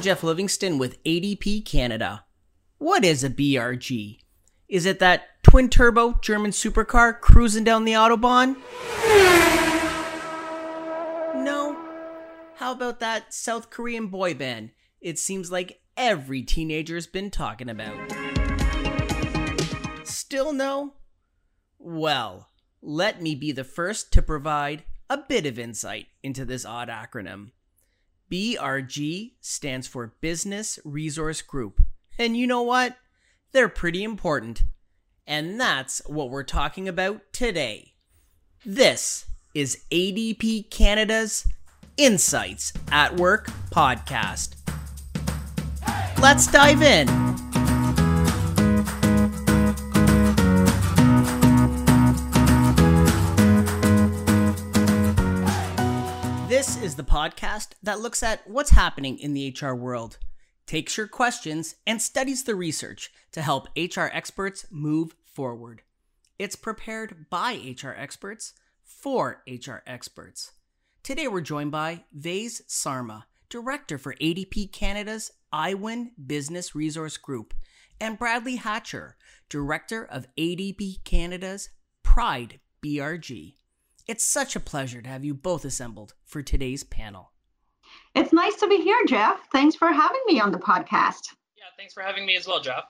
Jeff Livingston with ADP Canada. What is a BRG? Is it that twin turbo German supercar cruising down the Autobahn? No. How about that South Korean boy band? It seems like every teenager's been talking about. Still no? Well, let me be the first to provide a bit of insight into this odd acronym. BRG stands for Business Resource Group. And you know what? They're pretty important. And that's what we're talking about today. This is ADP Canada's Insights at Work podcast. Let's dive in. Is the podcast that looks at what's happening in the HR world, takes your questions, and studies the research to help HR experts move forward. It's prepared by HR experts for HR experts. Today we're joined by Vaiz Sarma, Director for ADP Canada's iWin Business Resource Group, and Bradley Hatcher, Director of ADP Canada's Pride BRG. It's such a pleasure to have you both assembled for today's panel. It's nice to be here, Jeff. Thanks for having me on the podcast. Yeah, thanks for having me as well, Jeff.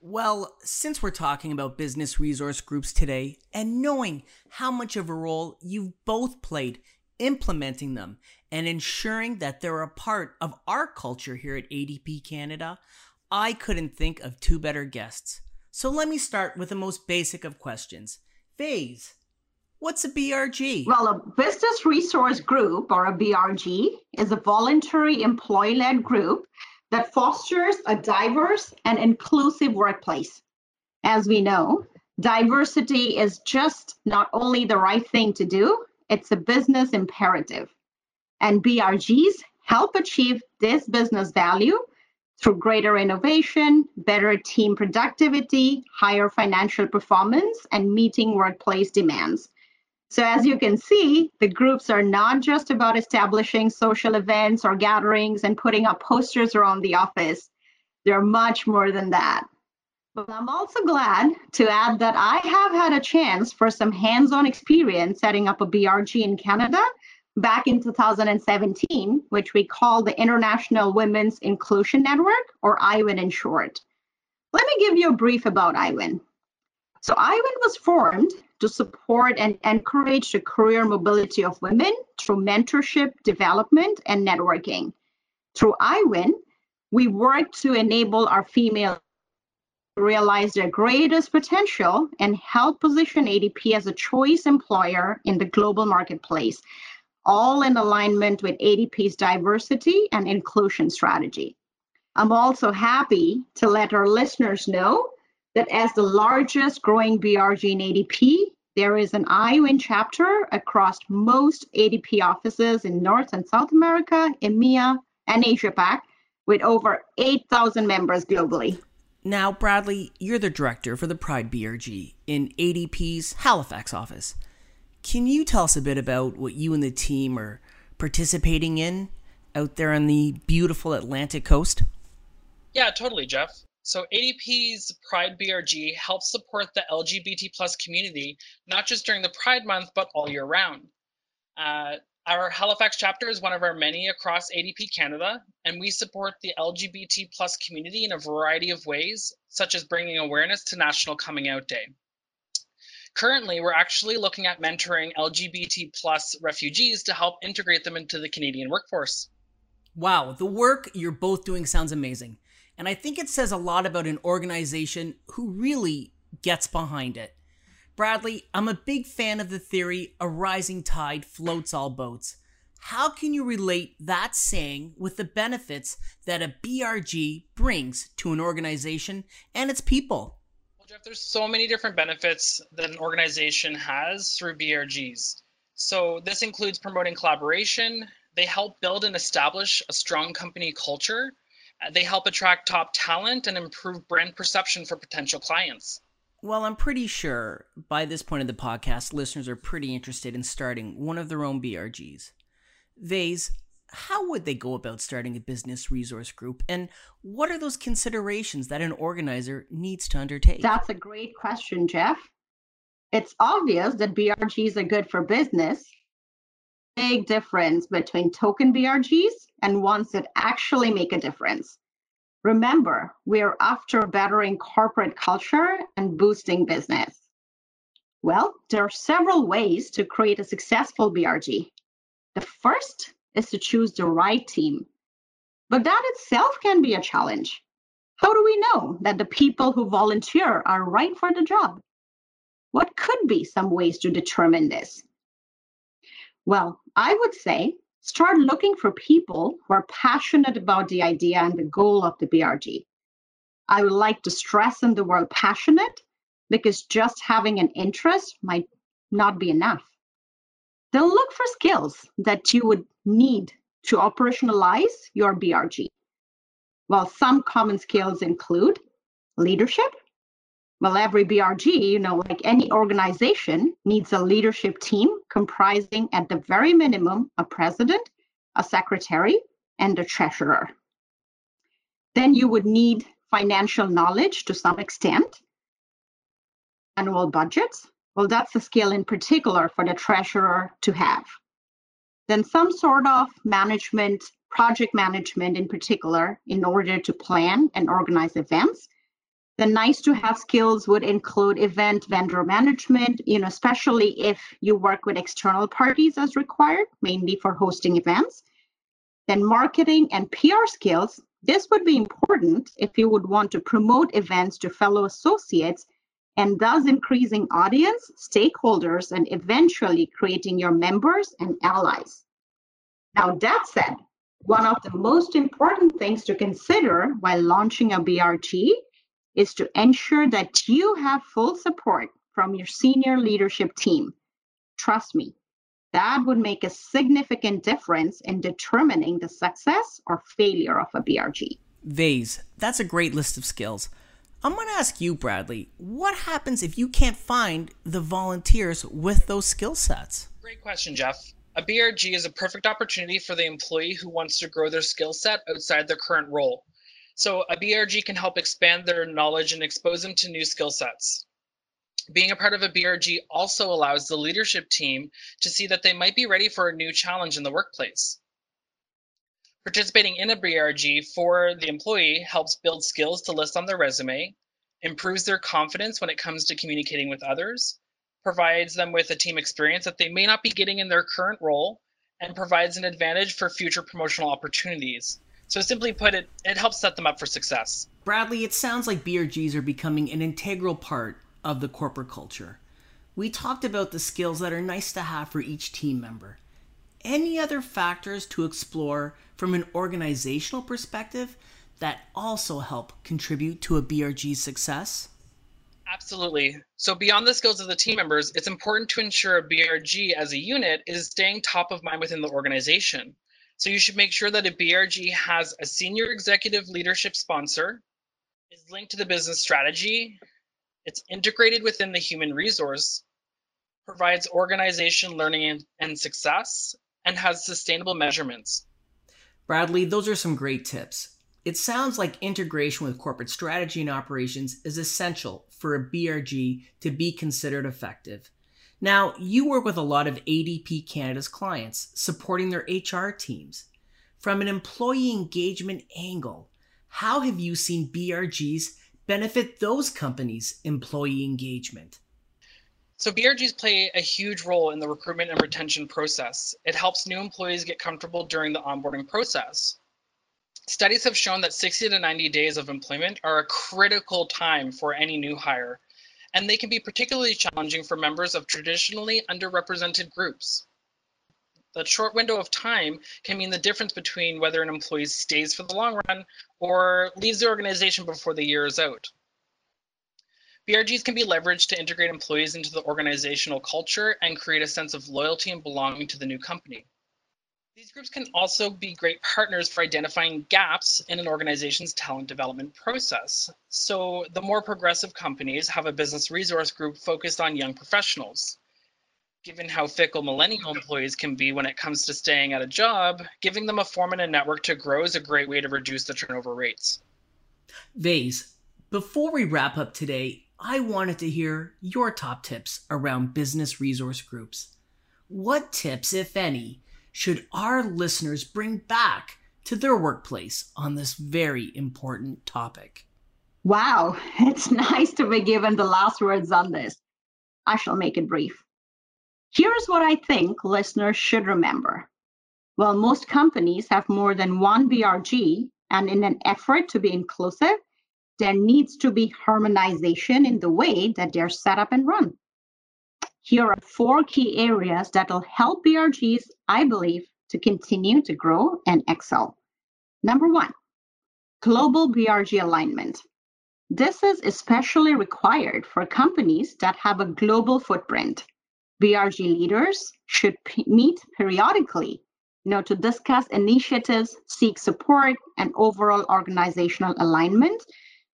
Well, since we're talking about business resource groups today and knowing how much of a role you've both played implementing them and ensuring that they're a part of our culture here at ADP Canada, I couldn't think of two better guests. So let me start with the most basic of questions. Vaiz, What's a BRG? Well, a business resource group or a BRG is a voluntary employee led group that fosters a diverse and inclusive workplace. As we know, diversity is just not only the right thing to do, it's a business imperative. And BRGs help achieve this business value through greater innovation, better team productivity, higher financial performance, and meeting workplace demands. So as you can see, the groups are not just about establishing social events or gatherings and putting up posters around the office. They're much more than that. But I'm also glad to add that I have had a chance for some hands-on experience setting up a BRG in Canada back in 2017, which we call the International Women's Inclusion Network, or IWIN in short. Let me give you a brief about IWIN. So IWIN was formed to support and encourage the career mobility of women through mentorship, development, and networking. Through IWIN, we work to enable our female realize their greatest potential and help position ADP as a choice employer in the global marketplace, all in alignment with ADP's diversity and inclusion strategy. I'm also happy to let our listeners know that as the largest growing BRG in ADP, there is an IWIN chapter across most ADP offices in North and South America, EMEA, and Asia Pac, with over 8,000 members globally. Now, Bradley, you're the director for the Pride BRG in ADP's Halifax office. Can you tell us a bit about what you and the team are participating in out there on the beautiful Atlantic coast? Yeah, totally, Jeff. So ADP's Pride BRG helps support the LGBT plus community, not just during the Pride Month, but all year round. Uh, our Halifax chapter is one of our many across ADP Canada, and we support the LGBT plus community in a variety of ways, such as bringing awareness to National Coming Out Day. Currently, we're actually looking at mentoring LGBT plus refugees to help integrate them into the Canadian workforce. Wow, the work you're both doing sounds amazing. And I think it says a lot about an organization who really gets behind it. Bradley, I'm a big fan of the theory a rising tide floats all boats. How can you relate that saying with the benefits that a BRG brings to an organization and its people? Well, Jeff, there's so many different benefits that an organization has through BRGs. So, this includes promoting collaboration, they help build and establish a strong company culture they help attract top talent and improve brand perception for potential clients. Well, I'm pretty sure by this point of the podcast, listeners are pretty interested in starting one of their own BRGs. Vaiz, how would they go about starting a business resource group? And what are those considerations that an organizer needs to undertake? That's a great question, Jeff. It's obvious that BRGs are good for business. Big difference between token BRGs and ones that actually make a difference. Remember, we're after bettering corporate culture and boosting business. Well, there are several ways to create a successful BRG. The first is to choose the right team. But that itself can be a challenge. How do we know that the people who volunteer are right for the job? What could be some ways to determine this? Well, I would say start looking for people who are passionate about the idea and the goal of the BRG. I would like to stress in the word passionate because just having an interest might not be enough. Then look for skills that you would need to operationalize your BRG. While some common skills include leadership, well, every BRG, you know, like any organization, needs a leadership team comprising, at the very minimum, a president, a secretary, and a treasurer. Then you would need financial knowledge to some extent, annual budgets, well, that's a skill in particular for the treasurer to have. Then some sort of management, project management in particular, in order to plan and organize events. The nice to have skills would include event vendor management, you know, especially if you work with external parties as required, mainly for hosting events. Then marketing and PR skills. This would be important if you would want to promote events to fellow associates and thus increasing audience, stakeholders, and eventually creating your members and allies. Now, that said, one of the most important things to consider while launching a BRG is to ensure that you have full support from your senior leadership team. Trust me, that would make a significant difference in determining the success or failure of a BRG. Vase, that's a great list of skills. I'm going to ask you, Bradley, what happens if you can't find the volunteers with those skill sets? Great question, Jeff. A BRG is a perfect opportunity for the employee who wants to grow their skill set outside their current role. So, a BRG can help expand their knowledge and expose them to new skill sets. Being a part of a BRG also allows the leadership team to see that they might be ready for a new challenge in the workplace. Participating in a BRG for the employee helps build skills to list on their resume, improves their confidence when it comes to communicating with others, provides them with a team experience that they may not be getting in their current role, and provides an advantage for future promotional opportunities. So, simply put, it, it helps set them up for success. Bradley, it sounds like BRGs are becoming an integral part of the corporate culture. We talked about the skills that are nice to have for each team member. Any other factors to explore from an organizational perspective that also help contribute to a BRG's success? Absolutely. So, beyond the skills of the team members, it's important to ensure a BRG as a unit is staying top of mind within the organization. So, you should make sure that a BRG has a senior executive leadership sponsor, is linked to the business strategy, it's integrated within the human resource, provides organization learning and, success, and has sustainable measurements. Bradley, those are some great tips. It sounds like integration with corporate strategy and operations is essential for a BRG to be considered effective. Now, you work with a lot of ADP Canada's clients, supporting their HR teams. From an employee engagement angle, how have you seen BRGs benefit those companies' employee engagement? So BRGs play a huge role in the recruitment and retention process. It helps new employees get comfortable during the onboarding process. Studies have shown that 60 to 90 days of employment are a critical time for any new hire, and they can be particularly challenging for members of traditionally underrepresented groups. That short window of time can mean the difference between whether an employee stays for the long run or leaves the organization before the year is out. BRGs can be leveraged to integrate employees into the organizational culture and create a sense of loyalty and belonging to the new company. These groups can also be great partners for identifying gaps in an organization's talent development process. So, the more progressive companies have a business resource group focused on young professionals. Given how fickle millennial employees can be when it comes to staying at a job, giving them a form and a network to grow is a great way to reduce the turnover rates. Vase, before we wrap up today, I wanted to hear your top tips around business resource groups. What tips, if any, should our listeners bring back to their workplace on this very important topic? Wow, it's nice to be given the last words on this. I shall make it brief. Here's what I think listeners should remember. While most companies have more than one BRG, and in an effort to be inclusive, there needs to be harmonization in the way that they're set up and run. Here are four key areas that will help BRGs, I believe, to continue to grow and excel. Number one, global BRG alignment. This is especially required for companies that have a global footprint. BRG leaders should meet periodically you know, to discuss initiatives, seek support, and overall organizational alignment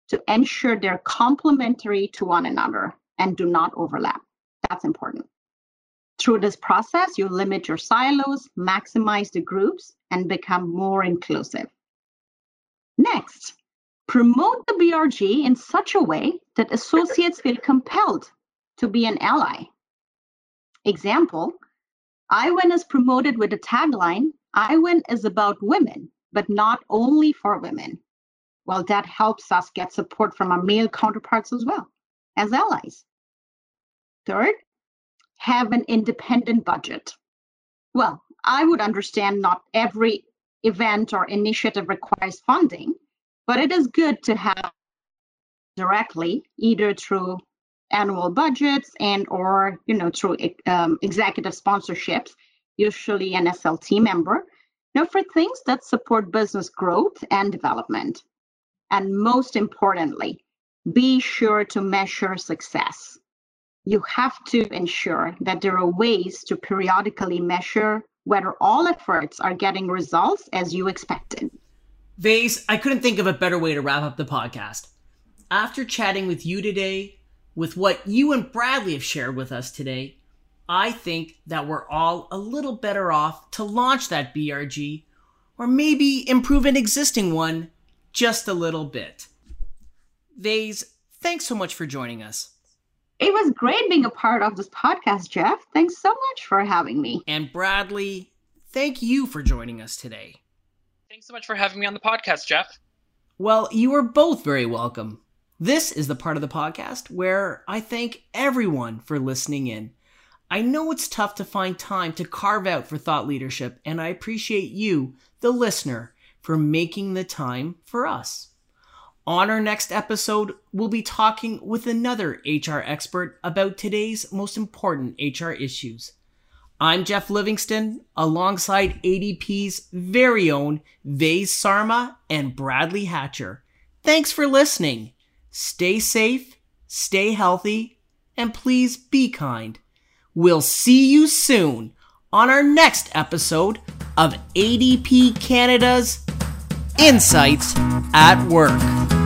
to ensure they're complementary to one another and do not overlap. That's important. Through this process, you limit your silos, maximize the groups, and become more inclusive. Next, promote the BRG in such a way that associates feel compelled to be an ally. Example, IWIN is promoted with the tagline IWIN is about women, but not only for women. Well, that helps us get support from our male counterparts as well as allies. Third, have an independent budget. Well, I would understand not every event or initiative requires funding, but it is good to have directly either through annual budgets and or you know through um, executive sponsorships usually an slt member know for things that support business growth and development and most importantly be sure to measure success you have to ensure that there are ways to periodically measure whether all efforts are getting results as you expected Vase, I couldn't think of a better way to wrap up the podcast. After chatting with you today, with what you and Bradley have shared with us today, I think that we're all a little better off to launch that BRG or maybe improve an existing one just a little bit. Vase, thanks so much for joining us. It was great being a part of this podcast, Jeff. Thanks so much for having me. And Bradley, thank you for joining us today. Thanks so much for having me on the podcast, Jeff. Well, you are both very welcome. This is the part of the podcast where I thank everyone for listening in. I know it's tough to find time to carve out for thought leadership, and I appreciate you, the listener, for making the time for us. On our next episode, we'll be talking with another HR expert about today's most important HR issues. I'm Jeff Livingston, alongside ADP's very own Vase Sarma and Bradley Hatcher. Thanks for listening. Stay safe, stay healthy, and please be kind. We'll see you soon on our next episode of ADP Canada's Insights at Work.